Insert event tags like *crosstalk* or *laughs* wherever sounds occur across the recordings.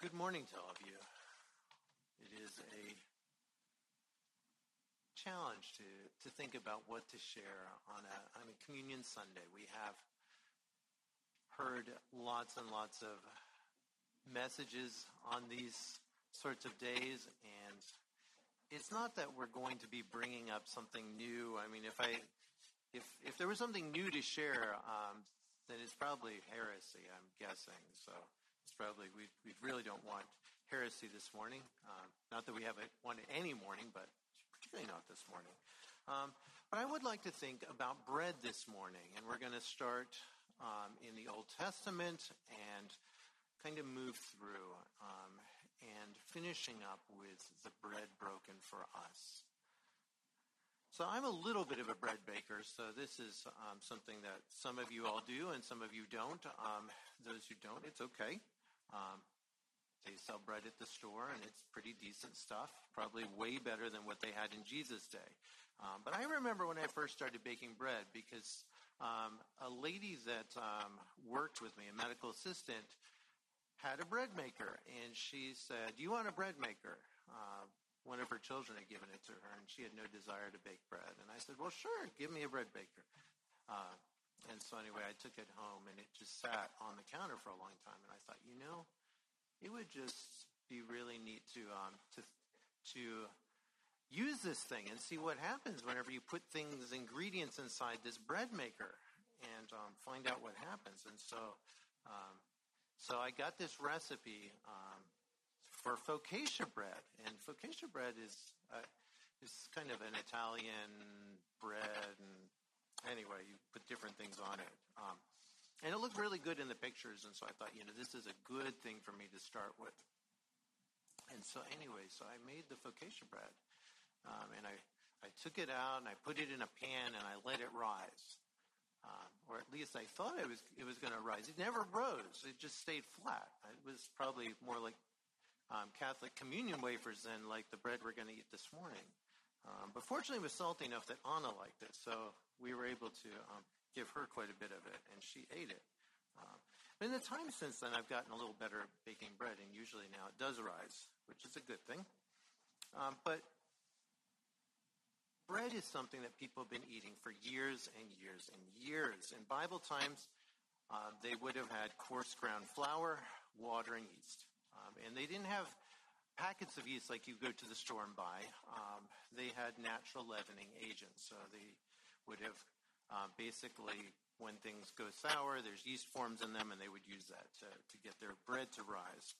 good morning to all of you. It is a challenge to, to think about what to share on a, on a Communion Sunday. We have heard lots and lots of messages on these sorts of days, and it's not that we're going to be bringing up something new. I mean, if I if if there was something new to share, um, then it's probably heresy. I'm guessing. So probably we we really don't want heresy this morning. Uh, not that we haven't wanted any morning, but particularly not this morning. Um, but I would like to think about bread this morning, and we're going to start um, in the Old Testament and kind of move through um, and finishing up with the bread broken for us. So I'm a little bit of a bread baker, so this is um, something that some of you all do and some of you don't. Um, those who don't, it's okay. Um, they sell bread at the store, and it's pretty decent stuff. Probably way better than what they had in Jesus' day. Um, but I remember when I first started baking bread because um, a lady that um, worked with me, a medical assistant, had a bread maker, and she said, "Do you want a bread maker?" Uh, one of her children had given it to her, and she had no desire to bake bread. And I said, "Well, sure, give me a bread baker." Uh, and so anyway, I took it home, and it just sat on the counter for a long time. And I thought, you know, it would just be really neat to um, to to use this thing and see what happens whenever you put things ingredients inside this bread maker and um, find out what happens. And so um, so I got this recipe um, for focaccia bread, and focaccia bread is uh, is kind of an Italian bread, and anyway, you put different things on it. Um, and it looked really good in the pictures, and so I thought, you know, this is a good thing for me to start with. And so anyway, so I made the focaccia bread, um, and I, I took it out and I put it in a pan and I let it rise. Um, or at least I thought it was it was going to rise. It never rose. It just stayed flat. It was probably more like um, Catholic communion wafers than like the bread we're going to eat this morning. Um, but fortunately, it was salty enough that Anna liked it, so we were able to um, give her quite a bit of it, and she ate it. Um, in the time since then, I've gotten a little better at baking bread, and usually now it does rise, which is a good thing. Um, but bread is something that people have been eating for years and years and years. In Bible times, uh, they would have had coarse ground flour, water, and yeast. Um, and they didn't have packets of yeast like you go to the store and buy. Um, they had natural leavening agents. So they would have um, basically, when things go sour, there's yeast forms in them, and they would use that to, to get their bread to rise.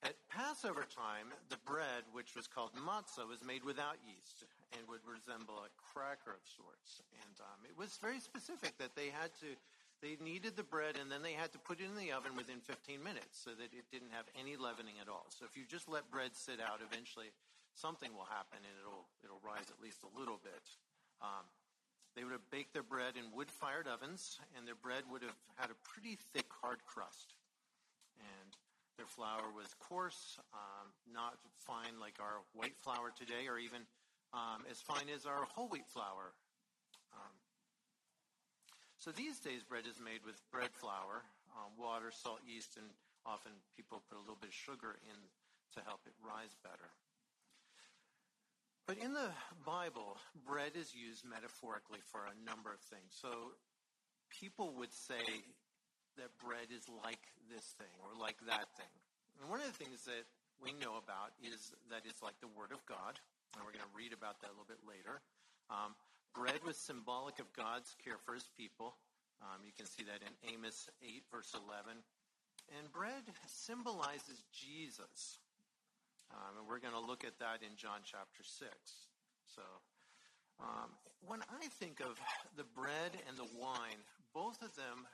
At Passover time, the bread, which was called matzah, was made without yeast and would resemble a cracker of sorts. And um, it was very specific that they had to, they kneaded the bread and then they had to put it in the oven within 15 minutes so that it didn't have any leavening at all. So if you just let bread sit out, eventually something will happen and it'll, it'll rise at least a little bit. Um, they would have baked their bread in wood fired ovens, and their bread would have had a pretty thick, hard crust. And their flour was coarse, um, not fine like our white flour today, or even um, as fine as our whole wheat flour. So these days, bread is made with bread flour, um, water, salt, yeast, and often people put a little bit of sugar in to help it rise better. But in the Bible, bread is used metaphorically for a number of things. So people would say that bread is like this thing or like that thing. And one of the things that we know about is that it's like the Word of God. And we're going to read about that a little bit later. Um, bread was symbolic of God's care for his people. Um, you can see that in Amos 8, verse 11. And bread symbolizes Jesus. Um, and we're going to look at that in John chapter 6. So, um, when I think of the bread and the wine, both of them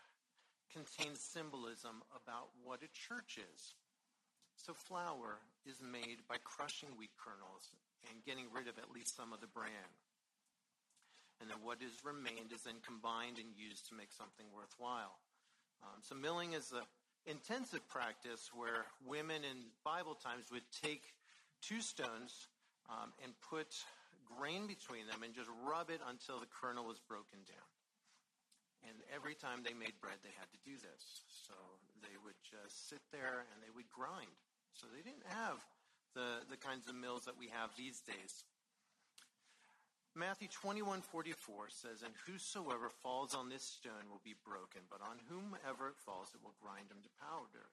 contain symbolism about what a church is. So, flour is made by crushing wheat kernels and getting rid of at least some of the bran. And then what is remained is then combined and used to make something worthwhile. Um, so, milling is an intensive practice where women in Bible times would take two stones um, and put grain between them and just rub it until the kernel was broken down. And every time they made bread, they had to do this. So they would just sit there and they would grind. So they didn't have the, the kinds of mills that we have these days. Matthew 21, 44 says, And whosoever falls on this stone will be broken, but on whomever it falls, it will grind him to powder.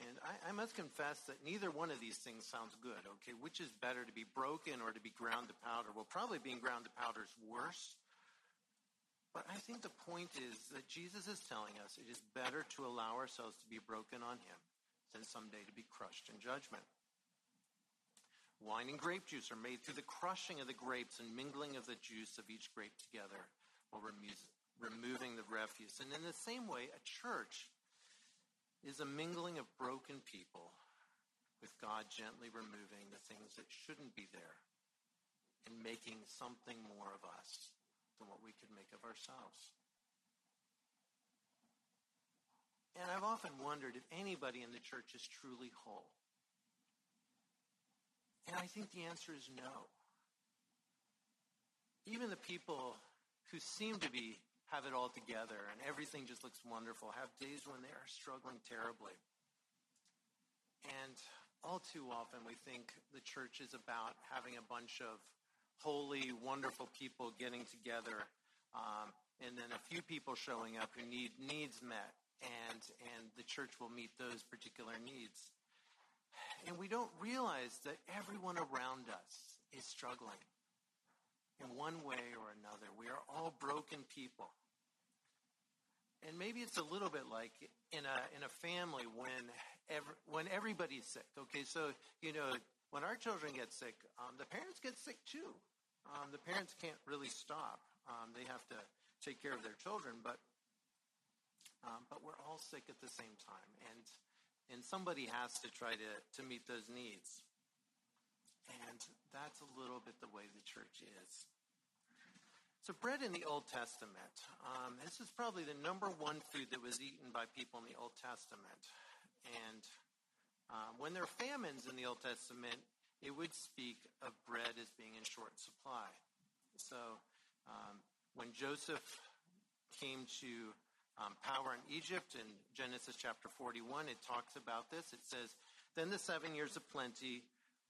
And I, I, must confess that neither one of these things sounds good. Okay, which is better to be broken or to be ground to powder? Well, probably being ground to powder is worse. But I think the point is that Jesus is telling us it is better to allow ourselves to be broken on him than someday to be crushed in judgment. Wine and grape juice are made through the crushing of the grapes and mingling of the juice of each grape together while removing the refuse. And in the same way, a church is a mingling of broken people with God gently removing the things that shouldn't be there and making something more of us than what we could make of ourselves. And I've often wondered if anybody in the church is truly whole. And I think the answer is no. Even the people who seem to be have it all together and everything just looks wonderful have days when they are struggling terribly. And all too often we think the church is about having a bunch of holy, wonderful people getting together, um, and then a few people showing up who need needs met, and and the church will meet those particular needs. And we don't realize that everyone around us is struggling in one way or another. We are all broken people. And maybe it's a little bit like in a in a family when every, when everybody's sick. Okay, so you know when our children get sick, um, the parents get sick too. Um, the parents can't really stop. Um, they have to take care of their children, but um, but we're all sick at the same time. And and somebody has to try to, to meet those needs. And that's a little bit the way the church is. So bread in the Old Testament, um, this is probably the number one food that was eaten by people in the Old Testament. And um, when there are famines in the Old Testament, it would speak of bread as being in short supply. So um, when Joseph came to um, power in Egypt. In Genesis chapter 41, it talks about this. It says, Then the seven years of plenty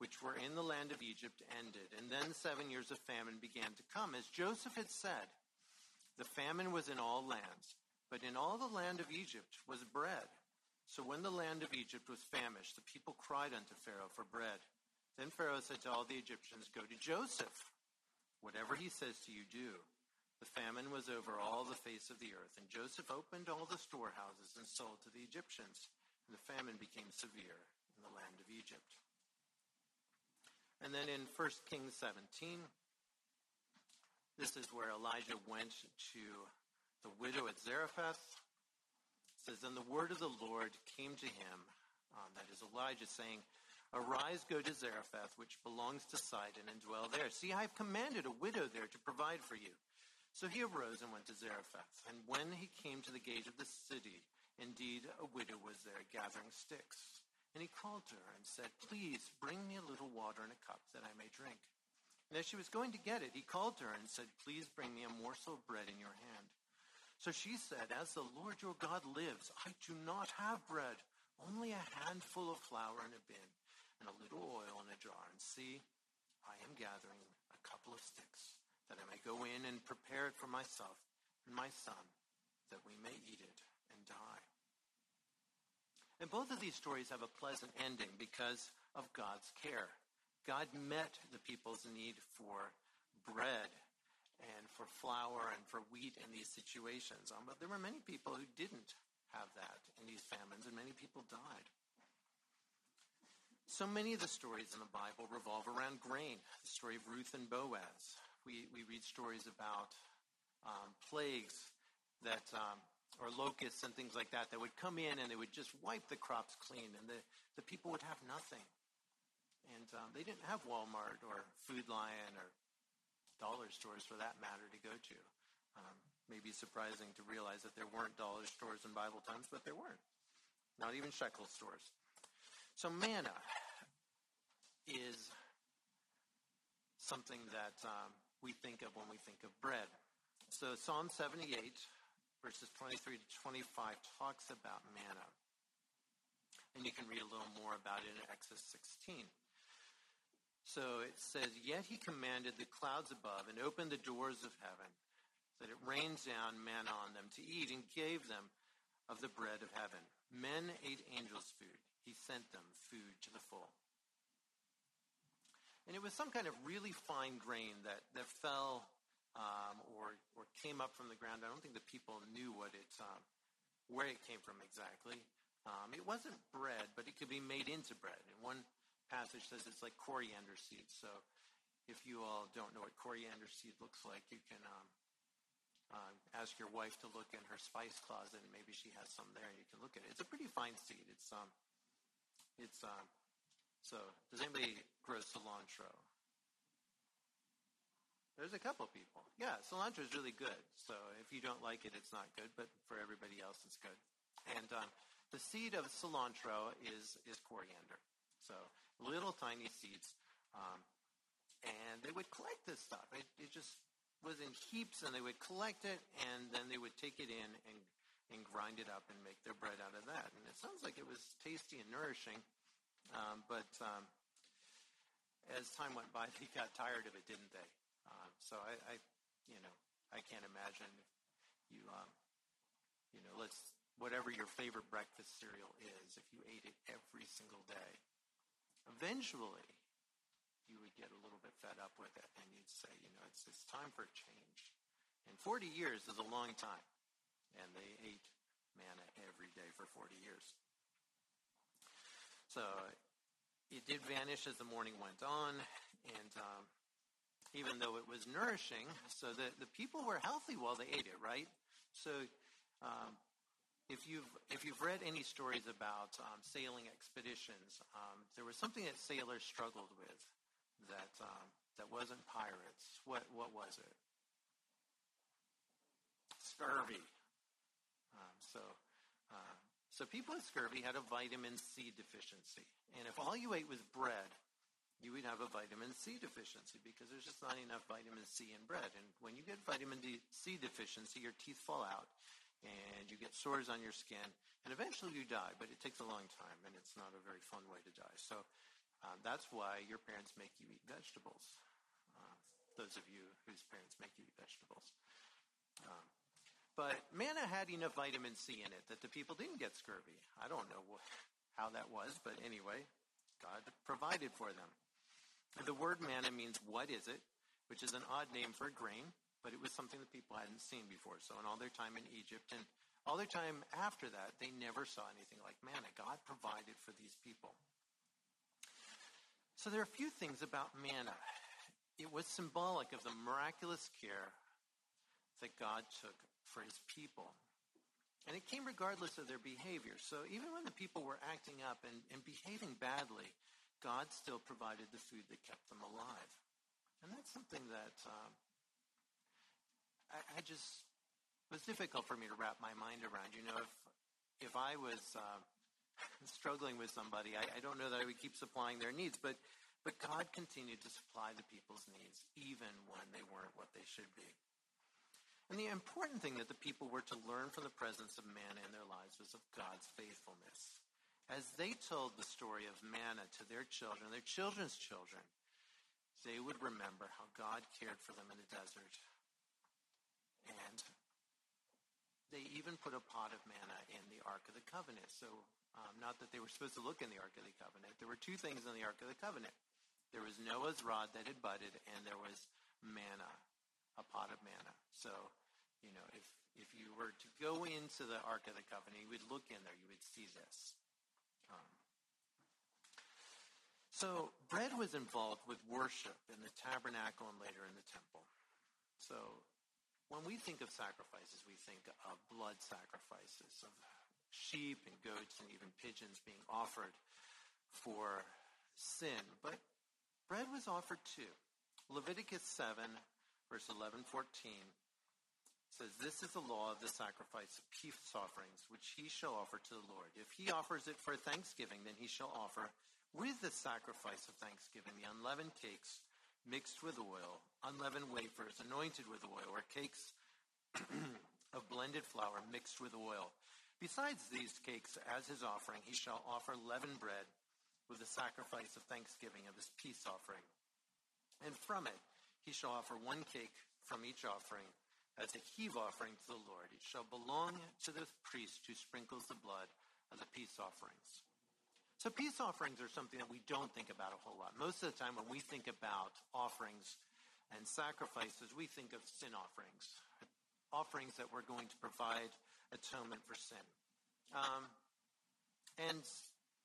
which were in the land of Egypt ended, and then seven years of famine began to come. As Joseph had said, the famine was in all lands, but in all the land of Egypt was bread. So when the land of Egypt was famished, the people cried unto Pharaoh for bread. Then Pharaoh said to all the Egyptians, Go to Joseph. Whatever he says to you, do. The famine was over all the face of the earth, and Joseph opened all the storehouses and sold to the Egyptians, and the famine became severe in the land of Egypt. And then in 1 Kings 17, this is where Elijah went to the widow at Zarephath. It says, Then the word of the Lord came to him, um, that is Elijah, saying, Arise, go to Zarephath, which belongs to Sidon, and dwell there. See, I have commanded a widow there to provide for you. So he arose and went to Zarephath. And when he came to the gate of the city, indeed a widow was there gathering sticks. And he called to her and said, Please bring me a little water in a cup that I may drink. And as she was going to get it, he called to her and said, Please bring me a morsel of bread in your hand. So she said, As the Lord your God lives, I do not have bread, only a handful of flour in a bin and a little oil in a jar. And see, I am gathering a couple of sticks that I may go in and prepare it for myself and my son, that we may eat it and die. And both of these stories have a pleasant ending because of God's care. God met the people's need for bread and for flour and for wheat in these situations. Um, but there were many people who didn't have that in these famines, and many people died. So many of the stories in the Bible revolve around grain. The story of Ruth and Boaz, we, we read stories about um, plagues that, um, or locusts and things like that, that would come in and they would just wipe the crops clean and the, the people would have nothing. And um, they didn't have Walmart or Food Lion or dollar stores for that matter to go to. Um, maybe surprising to realize that there weren't dollar stores in Bible times, but there weren't. Not even shekel stores. So manna is something that um, we think of when we think of bread. So Psalm 78 verses 23 to 25, talks about manna. And you can read a little more about it in Exodus 16. So it says, Yet he commanded the clouds above and opened the doors of heaven, that it rained down manna on them to eat, and gave them of the bread of heaven. Men ate angels' food. He sent them food to the full. And it was some kind of really fine grain that, that fell um, or, or came up from the ground. I don't think the people knew what it, um, where it came from exactly. Um, it wasn't bread, but it could be made into bread. And one passage says it's like coriander seeds. So if you all don't know what coriander seed looks like, you can uh, ask your wife to look in her spice closet, and maybe she has some there, and you can look at it. It's a pretty fine seed. It's um, it's um, so. Does anybody grow cilantro? There's a couple people. Yeah, cilantro is really good. So if you don't like it, it's not good. But for everybody else, it's good. And um, the seed of cilantro is is coriander. So little tiny seeds. Um, and they would collect this stuff. It, it just was in heaps, and they would collect it, and then they would take it in and and grind it up and make their bread out of that. And it sounds like it was tasty and nourishing, um, but um, as time went by, *laughs* they got tired of it, didn't they? Uh, so I, I, you know, I can't imagine you, um, you know, let's whatever your favorite breakfast cereal is, if you ate it every single day, Eventually, you would get a little bit fed up with it and you'd say, you know, it's, it's time for a change. And 40 years is a long time. And they ate manna every day for 40 years. So it did vanish as the morning went on. And um, even though it was nourishing, so the, the people were healthy while they ate it, right? So um, if you've if you've read any stories about um, sailing expeditions, um, there was something that sailors struggled with that um, that wasn't pirates. What what was it? Scurvy. Um, so so people with scurvy had a vitamin C deficiency, and if all you ate was bread, you would have a vitamin C deficiency because there's just not enough vitamin C in bread. And when you get vitamin D, C deficiency, your teeth fall out and you get sores on your skin, and eventually you die, but it takes a long time, and it's not a very fun way to die. So um, that's why your parents make you eat vegetables. Uh, those of you whose parents make you eat vegetables. Um, but manna had enough vitamin C in it that the people didn't get scurvy. I don't know how that was, but anyway, God provided for them. The word manna means what is it, which is an odd name for a grain but it was something that people hadn't seen before. So in all their time in Egypt and all their time after that, they never saw anything like manna. God provided for these people. So there are a few things about manna. It was symbolic of the miraculous care that God took for his people. And it came regardless of their behavior. So even when the people were acting up and, and behaving badly, God still provided the food that kept them alive. And that's something that um, I, I just was difficult for me to wrap my mind around. You know, if if I was uh, *laughs* struggling with somebody, I, I don't know that I would keep supplying their needs, but but God continued to supply the people's needs even when they weren't what they should be. And the important thing that the people were to learn from the presence of manna in their lives was of God's faithfulness. As they told the story of manna to their children, their children's children, they would remember how God cared for them in the desert and they even put a pot of manna in the Ark of the Covenant. So, um, not that they were supposed to look in the Ark of the Covenant. There were two things in the Ark of the Covenant. There was Noah's rod that had budded, and there was manna, a pot of manna. So, you know, if if you were to go into the Ark of the Covenant, you would look in there, you would see this. Um, so, bread was involved with worship in the tabernacle and later in the temple. So, when we think of sacrifices, we think of blood sacrifices, of sheep and goats and even pigeons being offered for sin. But bread was offered too. Leviticus 7, verse 11, 14 says, This is the law of the sacrifice of peace offerings, which he shall offer to the Lord. If he offers it for thanksgiving, then he shall offer with the sacrifice of thanksgiving the unleavened cakes mixed with oil, unleavened wafers anointed with oil, or cakes *clears throat* of blended flour mixed with oil. Besides these cakes, as his offering, he shall offer leavened bread with the sacrifice of thanksgiving of his peace offering. And from it he shall offer one cake from each offering as a heave offering to the Lord. It shall belong to the priest who sprinkles the blood of the peace offerings. So peace offerings are something that we don't think about a whole lot. Most of the time when we think about offerings and sacrifices, we think of sin offerings, offerings that we're going to provide atonement for sin. Um, and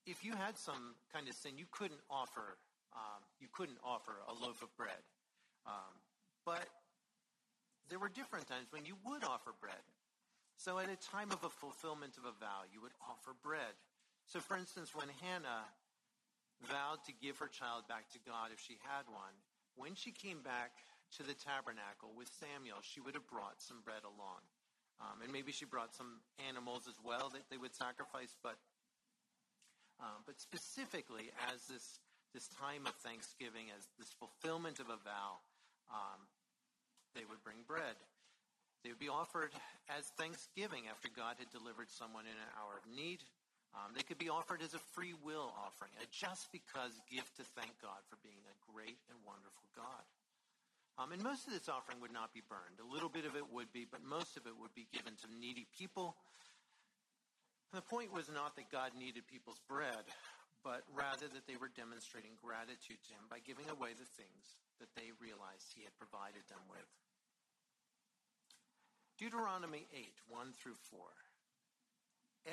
if you had some kind of sin, you couldn't offer um, you couldn't offer a loaf of bread. Um, but there were different times when you would offer bread. So at a time of a fulfillment of a vow, you would offer bread. So for instance, when Hannah vowed to give her child back to God if she had one, when she came back to the tabernacle with Samuel, she would have brought some bread along. Um, and maybe she brought some animals as well that they would sacrifice, but um, but specifically as this this time of Thanksgiving, as this fulfillment of a vow, um, they would bring bread. They would be offered as thanksgiving after God had delivered someone in an hour of need. Um, they could be offered as a free will offering, a just because gift to thank God for being a great and wonderful God. Um, and most of this offering would not be burned. A little bit of it would be, but most of it would be given to needy people. And the point was not that God needed people's bread, but rather that they were demonstrating gratitude to him by giving away the things that they realized he had provided them with. Deuteronomy 8, 1 through 4.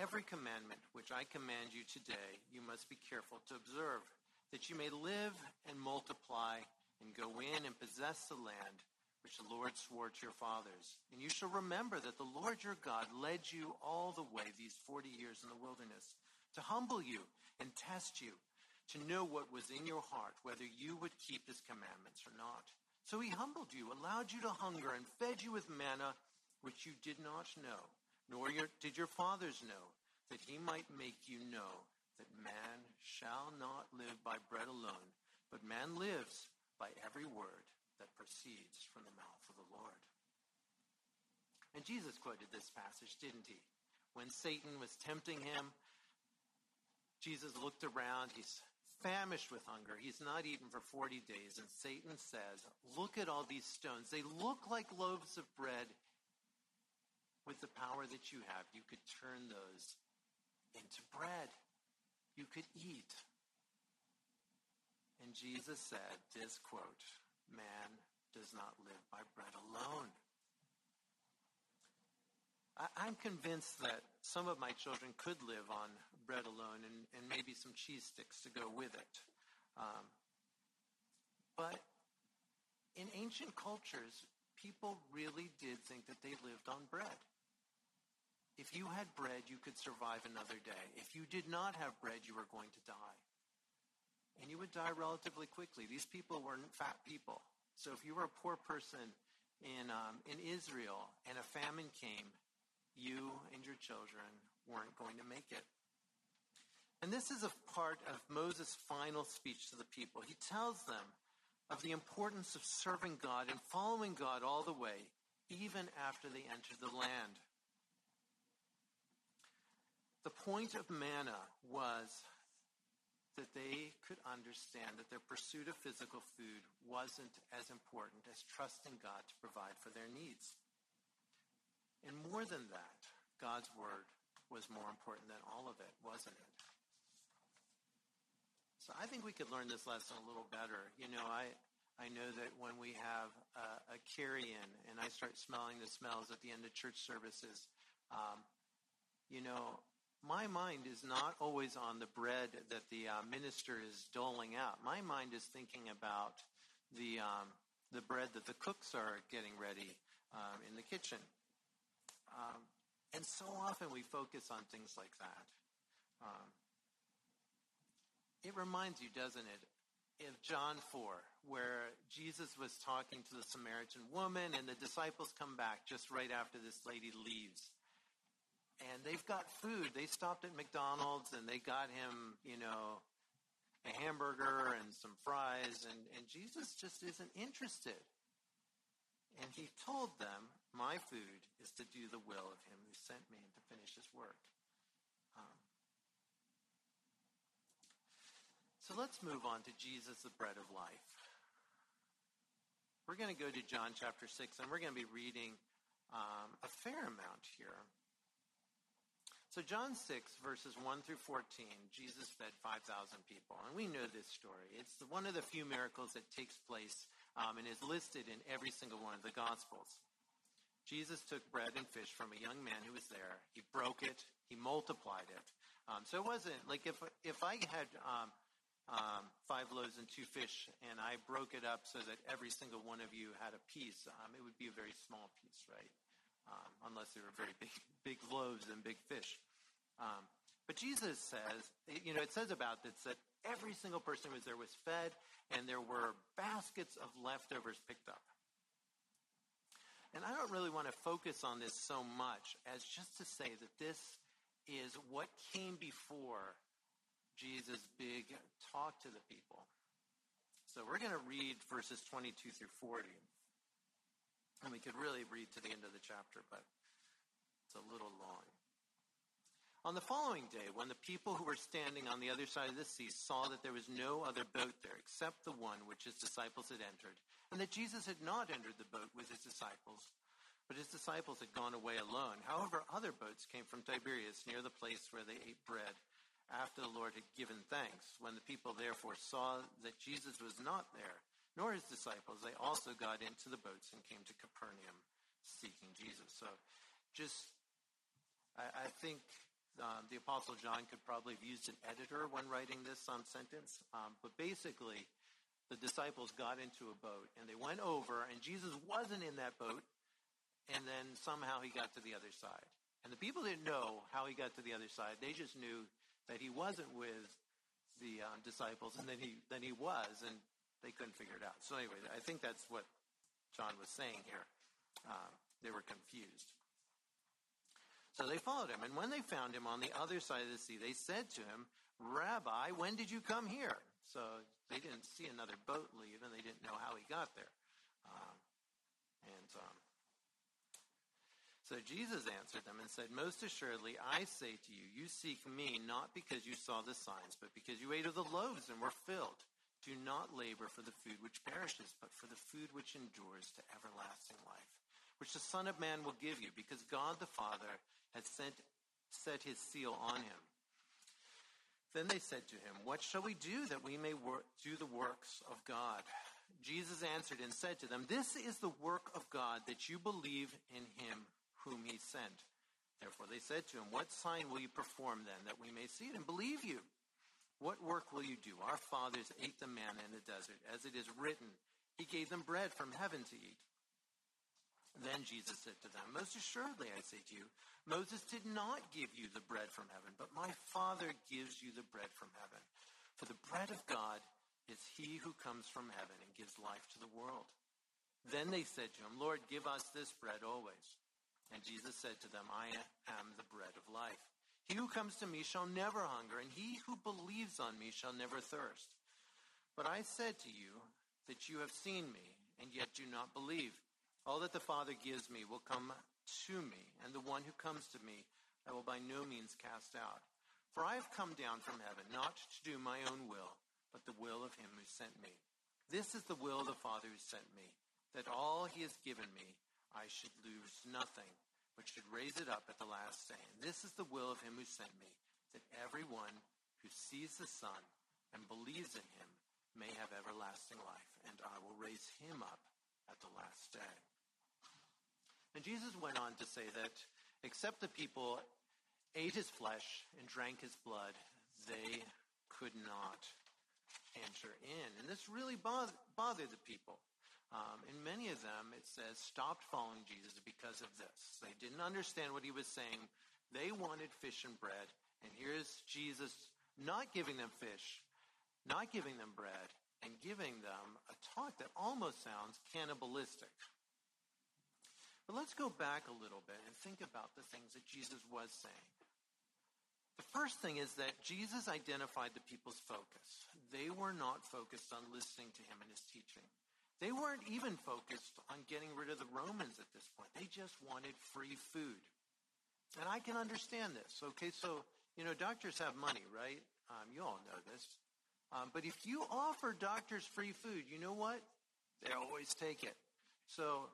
Every commandment which I command you today, you must be careful to observe, that you may live and multiply and go in and possess the land which the Lord swore to your fathers. And you shall remember that the Lord your God led you all the way these 40 years in the wilderness to humble you and test you, to know what was in your heart, whether you would keep his commandments or not. So he humbled you, allowed you to hunger, and fed you with manna which you did not know, nor your, did your fathers know, that he might make you know that man shall not live by bread alone, but man lives by every word that proceeds from the mouth of the Lord. And Jesus quoted this passage, didn't he? When Satan was tempting him, Jesus looked around. He's famished with hunger. He's not eaten for 40 days. And Satan says, Look at all these stones. They look like loaves of bread. With the power that you have, you could turn those into bread. You could eat. And Jesus said this quote, man does not live by bread alone. I, am convinced that some of my children could live on bread alone and, and maybe some cheese sticks to go with it. Um, but in ancient cultures, people really did think that they lived on bread. If you had bread, you could survive another day. If you did not have bread, you were going to die and you would die relatively quickly. These people weren't fat people. So if you were a poor person in, um, in Israel and a famine came, you and your children weren't going to make it. And this is a part of Moses' final speech to the people. He tells them of the importance of serving God and following God all the way, even after they enter the land. The point of manna was that they could understand that their pursuit of physical food wasn't as important as trusting God to provide for their needs. And more than that, God's word was more important than all of it, wasn't it? So I think we could learn this lesson a little better. You know, I, I know that when we have a, carry-in and I start smelling the smells at the end of church services, um, you know, my mind is not always on the bread that the uh, minister is doling out. My mind is thinking about the um, the bread that the cooks are getting ready um, in the kitchen. Um, and so often we focus on things like that. Um, it reminds you, doesn't it, of John 4, where Jesus was talking to the Samaritan woman and the disciples come back just right after this lady leaves and they've got food. They stopped at McDonald's and they got him, you know, a hamburger and some fries, and, and Jesus just isn't interested. And he told them, My food is to do the will of him who sent me and to finish his work. Um, so let's move on to Jesus, the bread of life. We're going to go to John chapter 6, and we're going to be reading um, a fair amount here. So, John 6, verses 1 through 14, Jesus fed 5,000 people. And we know this story. It's one of the few miracles that takes place um, and is listed in every single one of the Gospels. Jesus took bread and fish from a young man who was there. He broke it. He multiplied it. Um, so it wasn't like if if I had um, um, five loaves and two fish and I broke it up so that every single one of you had a piece, um, it would be a very small piece, right? Um, unless they were very big, big loaves and big fish. Um, but Jesus says, you know, it says about this that every single person who was there was fed, and there were baskets of leftovers picked up. And I don't really want to focus on this so much as just to say that this is what came before Jesus' big talk to the people. So we're going to read verses 22 through 40. And we could really read to the end of the chapter, but it's a little long. On the following day, when the people who were standing on the other side of the sea saw that there was no other boat there except the one which his disciples had entered, and that Jesus had not entered the boat with his disciples, but his disciples had gone away alone. However, other boats came from Tiberias near the place where they ate bread after the Lord had given thanks. When the people therefore saw that Jesus was not there, nor his disciples. They also got into the boats and came to Capernaum seeking Jesus. So just, I, I think um, the Apostle John could probably have used an editor when writing this sentence. Um, but basically, the disciples got into a boat and they went over, and Jesus wasn't in that boat, and then somehow he got to the other side. And the people didn't know how he got to the other side. They just knew that he wasn't with the um, disciples, and then he then he was, and they couldn't figure it out. So anyway, I think that's what John was saying here. Uh, they were confused. So they followed him, and when they found him on the other side of the sea, they said to him, Rabbi, when did you come here? So they didn't see another boat leave, and they didn't know how he got there. Um, and um, so Jesus answered them and said, Most assuredly, I say to you, you seek me not because you saw the signs, but because you ate of the loaves and were filled. Do not labor for the food which perishes, but for the food which endures to everlasting life, which the Son of Man will give you, because God the Father has sent, set his seal on him. Then they said to him, What shall we do that we may wor- do the works of God? Jesus answered and said to them, This is the work of God, that you believe in him whom he sent. Therefore they said to him, What sign will you perform then, that we may see it and believe you? What work will you do? Our fathers ate the manna in the desert, as it is written, He gave them bread from heaven to eat. Then Jesus said to them, Most assuredly I say to you, Moses did not give you the bread from heaven, but my Father gives you the bread from heaven. For the bread of God is he who comes from heaven and gives life to the world. Then they said to him, Lord, give us this bread always. And Jesus said to them, I am the bread of life. He who comes to me shall never hunger, and he who believes on me shall never thirst. But I said to you that you have seen me, and yet do not believe. All that the Father gives me will come to me, and the one who comes to me I will by no means cast out. For I have come down from heaven, not to do my own will, but the will of him who sent me. This is the will of the Father who sent me, that all he has given me I should lose nothing but should raise it up at the last day. And this is the will of him who sent me, that everyone who sees the Son and believes in him may have everlasting life, and I will raise him up at the last day. And Jesus went on to say that except the people ate his flesh and drank his blood, they could not enter in. And this really bothered the people. Um, and many of them, it says, stopped following Jesus because of this. They didn't understand what he was saying. They wanted fish and bread. And here's Jesus not giving them fish, not giving them bread, and giving them a talk that almost sounds cannibalistic. But let's go back a little bit and think about the things that Jesus was saying. The first thing is that Jesus identified the people's focus. They were not focused on listening to him and his teaching. They weren't even focused on getting rid of the Romans at this point. They just wanted free food. And I can understand this. Okay, so, you know, doctors have money, right? Um, you all know this. Um, but if you offer doctors free food, you know what? They always take it. So,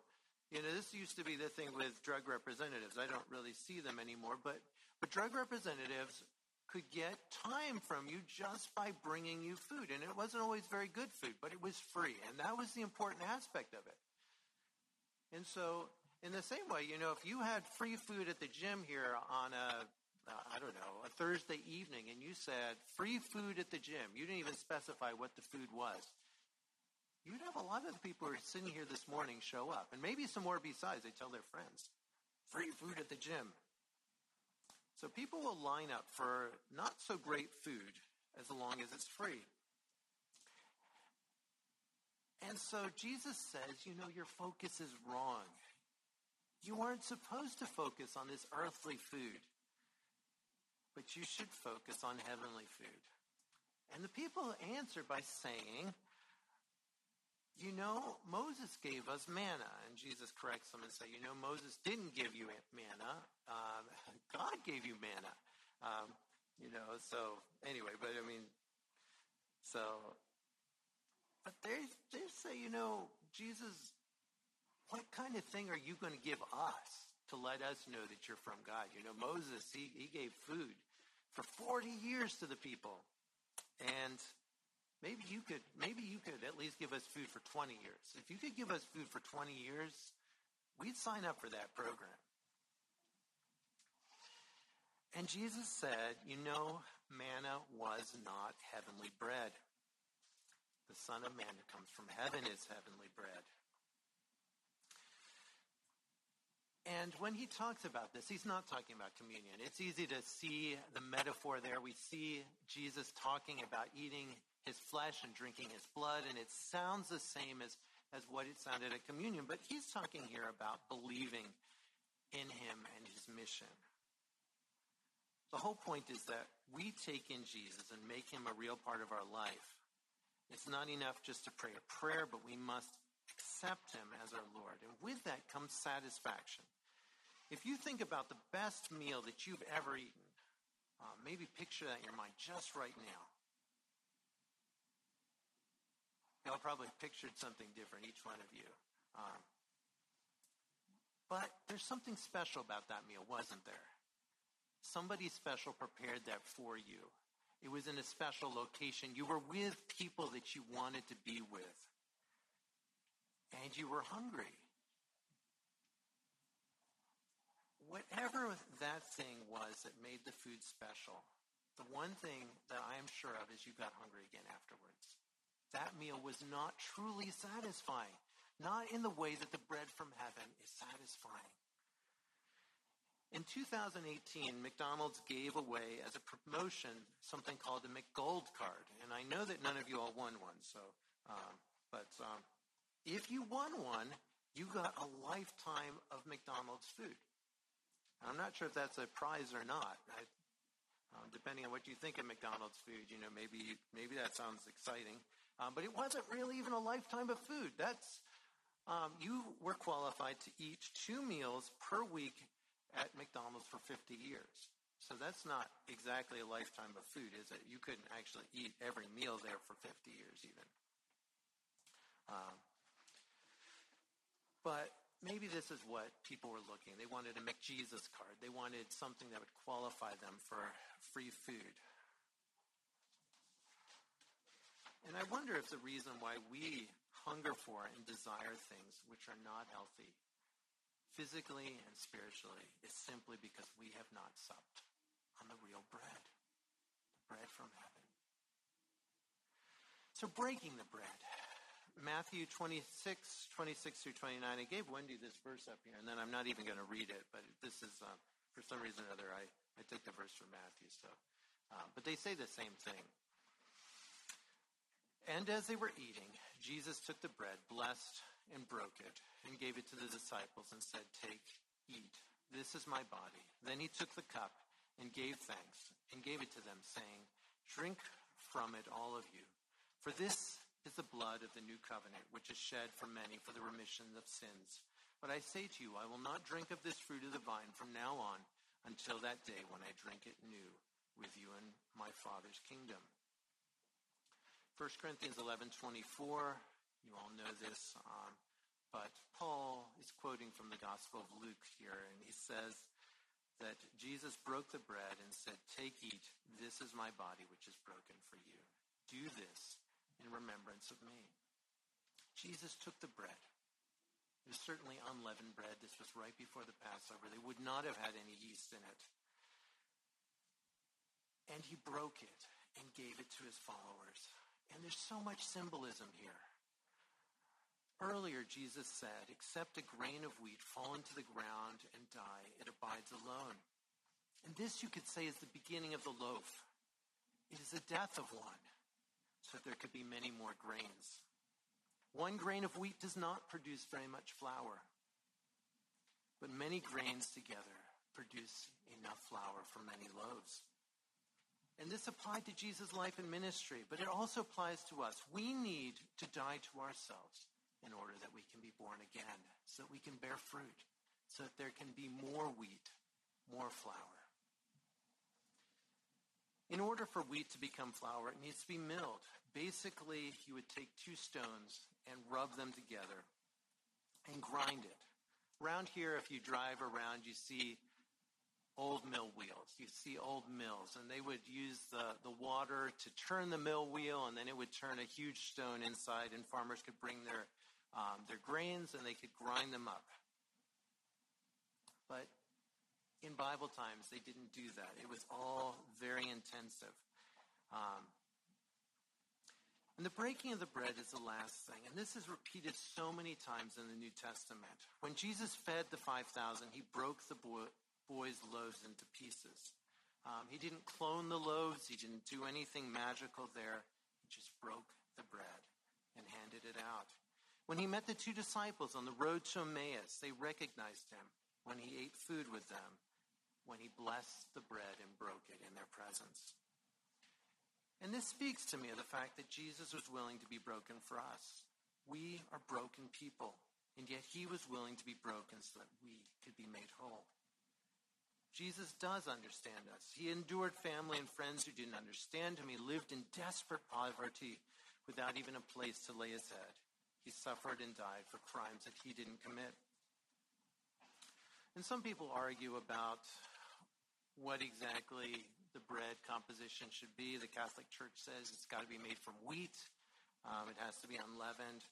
you know, this used to be the thing with drug representatives. I don't really see them anymore, but, but drug representatives could get time from you just by bringing you food. And it wasn't always very good food, but it was free. And that was the important aspect of it. And so, in the same way, you know, if you had free food at the gym here on a, uh, I don't know, a Thursday evening, and you said free food at the gym, you didn't even specify what the food was. You'd have a lot of the people who are sitting here this morning show up, and maybe some more besides. They tell their friends, free food at the gym. So people will line up for not so great food as long as it's free. And so Jesus says, you know, your focus is wrong. You aren't supposed to focus on this earthly food, but you should focus on heavenly food. And the people answer by saying, you know, Moses gave us manna. And Jesus corrects them and say, you know, Moses didn't give you manna. Um, *laughs* God gave you manna. Um, you know, so anyway, but I mean, so, but they, they say, you know, Jesus, what kind of thing are you going to give us to let us know that you're from God? You know, Moses, he, he gave food for 40 years to the people. And maybe you could maybe you could at least give us food for 20 years. If you could give us food for 20 years, we'd sign up for that program. And Jesus said, you know, manna was not heavenly bread. The Son of Man who comes from heaven is heavenly bread. And when he talks about this, he's not talking about communion. It's easy to see the metaphor there. We see Jesus talking about eating his flesh and drinking his blood, and it sounds the same as, as what it sounded at communion, but he's talking here about believing in him and his mission. The whole point is that we take in Jesus and make him a real part of our life. It's not enough just to pray a prayer, but we must accept him as our Lord. And with that comes satisfaction. If you think about the best meal that you've ever eaten, uh, maybe picture that in your mind just right now. Y'all probably pictured something different, each one of you. Um, but there's something special about that meal, wasn't there? Somebody special prepared that for you. It was in a special location. You were with people that you wanted to be with. And you were hungry. Whatever that thing was that made the food special, the one thing that I am sure of is you got hungry again afterwards that meal was not truly satisfying, not in the way that the bread from heaven is satisfying. In 2018, McDonald's gave away as a promotion something called the McGold card, and I know that none of you all won one. So, um, but um, if you won one, you got a lifetime of McDonald's food. I'm not sure if that's a prize or not. I, um, depending on what you think of McDonald's food, you know, maybe maybe that sounds exciting. Um, but it wasn't really even a lifetime of food. That's um, you were qualified to eat two meals per week at McDonald's for 50 years. So that's not exactly a lifetime of food, is it? You couldn't actually eat every meal there for 50 years even. Um, but maybe this is what people were looking. They wanted a McJesus card. They wanted something that would qualify them for free food. And I wonder if the reason why we hunger for and desire things which are not healthy, physically and spiritually, is simply because we have not supped on the real bread, the bread from heaven. So breaking the bread. Matthew 26, 26 through 29. I gave Wendy this verse up here, and then I'm not even going to read it, but this is, uh, for some reason or other, I, I took the verse from Matthew. So, uh, But they say the same thing. And as they were eating, Jesus took the bread, blessed and broke it, and gave it to the disciples and said, Take, eat. This is my body. Then he took the cup and gave thanks and gave it to them, saying, Drink from it, all of you. For this is the blood of the new covenant, which is shed for many for the remission of sins. But I say to you, I will not drink of this fruit of the vine from now on until that day when I drink it new with you in my Father's kingdom. 1 Corinthians 11:24, you all know this, um, but Paul is quoting from the Gospel of Luke here, and he says that Jesus broke the bread and said, Take, eat, this is my body which is broken for you. Do this in remembrance of me. Jesus took the bread. It was certainly unleavened bread. This was right before the Passover. They would not have had any yeast in it. And he broke it and gave it to his followers. And there's so much symbolism here. Earlier, Jesus said, Except a grain of wheat fall into the ground and die, it abides alone. And this, you could say, is the beginning of the loaf. It is the death of one so that there could be many more grains. One grain of wheat does not produce very much flour, but many grains together produce enough flour for many loaves. And this applied to Jesus' life and ministry, but it also applies to us. We need to die to ourselves in order that we can be born again, so that we can bear fruit, so that there can be more wheat, more flour. In order for wheat to become flour, it needs to be milled. Basically, you would take two stones and rub them together and grind it. Around here, if you drive around, you see old mill wheels. You see old mills, and they would use the, the water to turn the mill wheel, and then it would turn a huge stone inside, and farmers could bring their, um, their grains and they could grind them up. But in Bible times, they didn't do that. It was all very intensive. Um, and the breaking of the bread is the last thing. And this is repeated so many times in the New Testament. When Jesus fed the 5,000, he broke the boy, boys' loaves into pieces. Um, he didn't clone the loaves. He didn't do anything magical there. He just broke the bread and handed it out. When he met the two disciples on the road to Emmaus, they recognized him when he ate food with them when he blessed the bread and broke it in their presence. And this speaks to me of the fact that Jesus was willing to be broken for us. We are broken people, and yet he was willing to be broken so that we could be made whole. Jesus does understand us. He endured family and friends who didn't understand him. He lived in desperate poverty without even a place to lay his head. He suffered and died for crimes that he didn't commit. And some people argue about what exactly the bread composition should be. The Catholic Church says it's got to be made from wheat. Um, it has to be unleavened.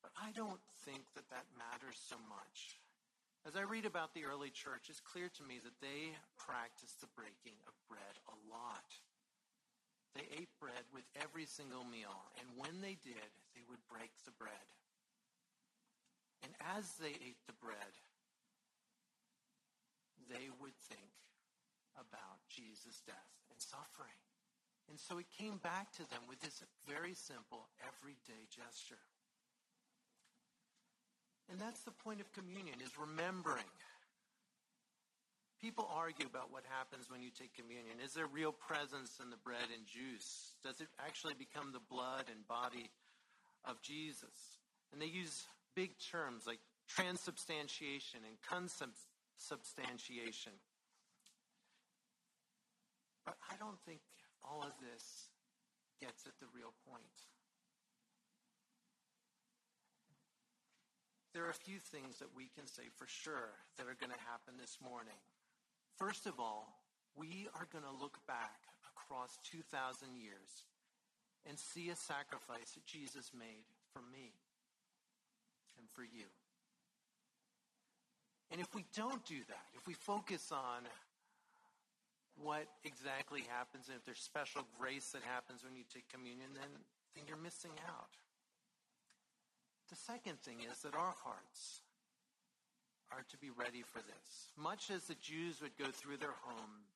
But I don't think that that matters so much. As I read about the early church, it's clear to me that they practiced the breaking of bread a lot. They ate bread with every single meal, and when they did, they would break the bread. And as they ate the bread, they would think about Jesus' death and suffering. And so it came back to them with this very simple, everyday gesture. And that's the point of communion, is remembering. People argue about what happens when you take communion. Is there real presence in the bread and juice? Does it actually become the blood and body of Jesus? And they use big terms like transubstantiation and consubstantiation. But I don't think all of this gets at the real point. There are a few things that we can say for sure that are going to happen this morning. First of all, we are going to look back across 2,000 years and see a sacrifice that Jesus made for me and for you. And if we don't do that, if we focus on what exactly happens and if there's special grace that happens when you take communion, then, then you're missing out. The second thing is that our hearts are to be ready for this. Much as the Jews would go through their homes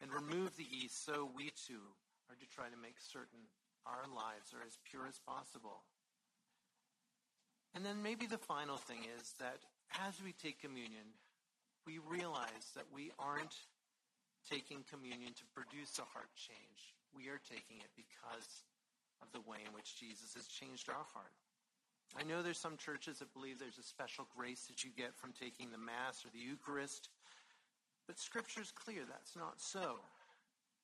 and remove the yeast, so we too are to try to make certain our lives are as pure as possible. And then maybe the final thing is that as we take communion, we realize that we aren't taking communion to produce a heart change. We are taking it because of the way in which Jesus has changed our heart. I know there's some churches that believe there's a special grace that you get from taking the Mass or the Eucharist, but Scripture is clear that's not so.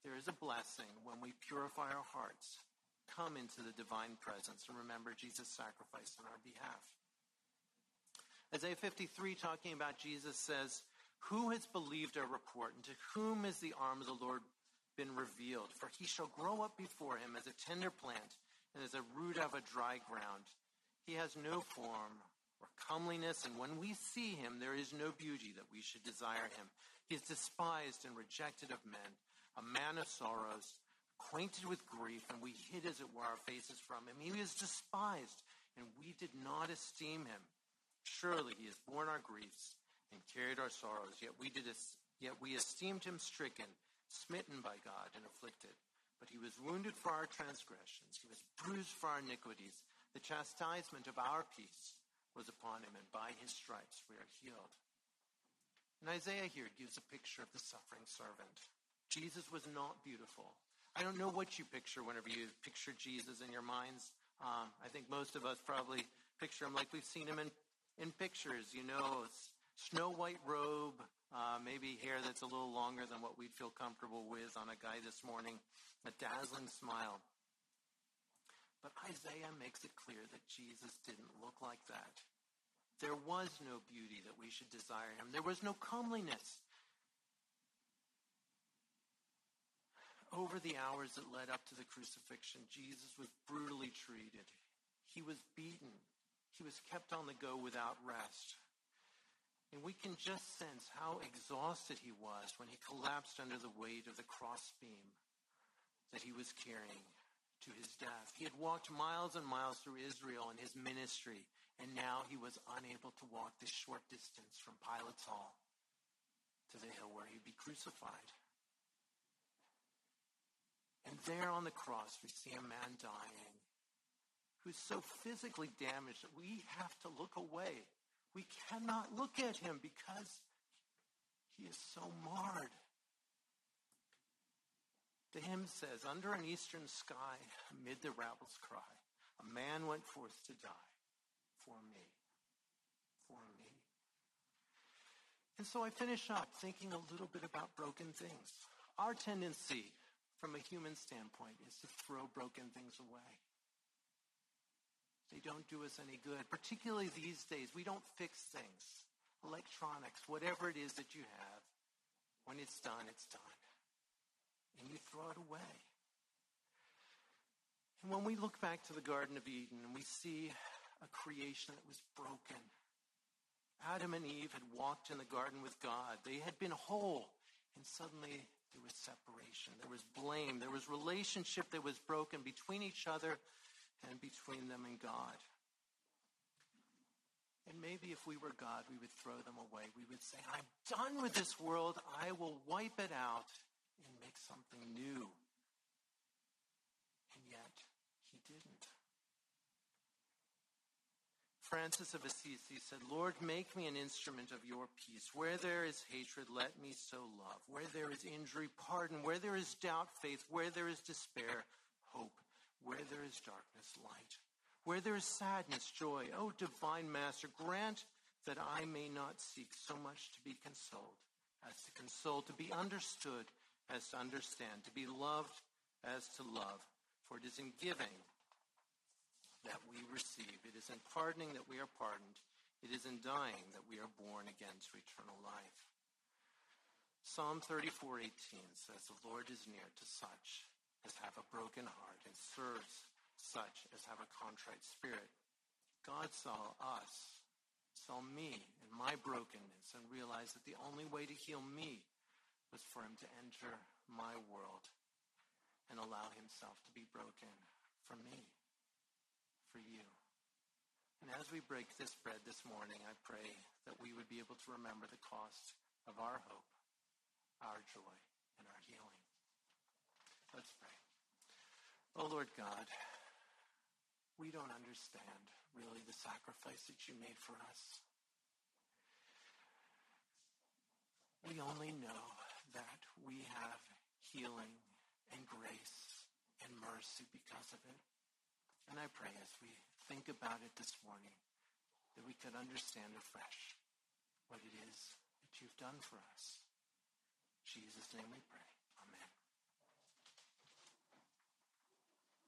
There is a blessing when we purify our hearts, come into the divine presence, and remember Jesus' sacrifice on our behalf. Isaiah 53, talking about Jesus, says, Who has believed our report, and to whom has the arm of the Lord been revealed? For he shall grow up before him as a tender plant, and as a root of a dry ground. He has no form or comeliness, and when we see him, there is no beauty that we should desire him. He is despised and rejected of men a man of sorrows, acquainted with grief, and we hid, as it were, our faces from him. He was despised, and we did not esteem him. Surely he has borne our griefs and carried our sorrows, yet we, did, yet we esteemed him stricken, smitten by God, and afflicted. But he was wounded for our transgressions, he was bruised for our iniquities. The chastisement of our peace was upon him, and by his stripes we are healed. And Isaiah here gives a picture of the suffering servant. Jesus was not beautiful. I don't know what you picture whenever you picture Jesus in your minds. Um, I think most of us probably picture him like we've seen him in, in pictures, you know, snow white robe, uh, maybe hair that's a little longer than what we'd feel comfortable with on a guy this morning, a dazzling smile. Isaiah makes it clear that Jesus didn't look like that. There was no beauty that we should desire him. There was no comeliness. over the hours that led up to the crucifixion, Jesus was brutally treated. He was beaten. He was kept on the go without rest. And we can just sense how exhausted he was when he collapsed under the weight of the crossbeam that he was carrying to his death. He had walked miles and miles through Israel in his ministry, and now he was unable to walk this short distance from Pilate's hall to the hill where he'd be crucified. And there on the cross, we see a man dying who's so physically damaged that we have to look away. We cannot look at him because he is so marred. The hymn says, Under an eastern sky, amid the rabble's cry, a man went forth to die for me. For me. And so I finish up thinking a little bit about broken things. Our tendency from a human standpoint is to throw broken things away. They don't do us any good, particularly these days. We don't fix things. Electronics, whatever it is that you have, when it's done, it's done. And you throw it away. And when we look back to the Garden of Eden and we see a creation that was broken, Adam and Eve had walked in the garden with God. They had been whole, and suddenly there was separation. There was blame. There was relationship that was broken between each other and between them and God. And maybe if we were God, we would throw them away. We would say, I'm done with this world. I will wipe it out and make something new. And yet, he didn't. Francis of Assisi said, Lord, make me an instrument of your peace. Where there is hatred, let me sow love. Where there is injury, pardon. Where there is doubt, faith. Where there is despair, hope. Where there is darkness, light. Where there is sadness, joy. O oh, divine master, grant that I may not seek so much to be consoled as to console, to be understood as to understand, to be loved as to love. For it is in giving that we receive. It is in pardoning that we are pardoned. It is in dying that we are born again to eternal life. Psalm 34:18 says, "The Lord is near to such as have a broken heart and serves such as have a contrite spirit." God saw us, saw me and my brokenness, and realized that the only way to heal me was for him to enter my world and allow himself to be broken for me for you. And as we break this bread this morning, I pray that we would be able to remember the cost of our hope, our joy, and our healing. Let's pray. Oh, Lord God, we don't understand really the sacrifice that you made for us. We only know that we have healing and grace and mercy because of it. And I pray as we think about it this morning that we could understand afresh what it is that you've done for us. In Jesus' name we pray.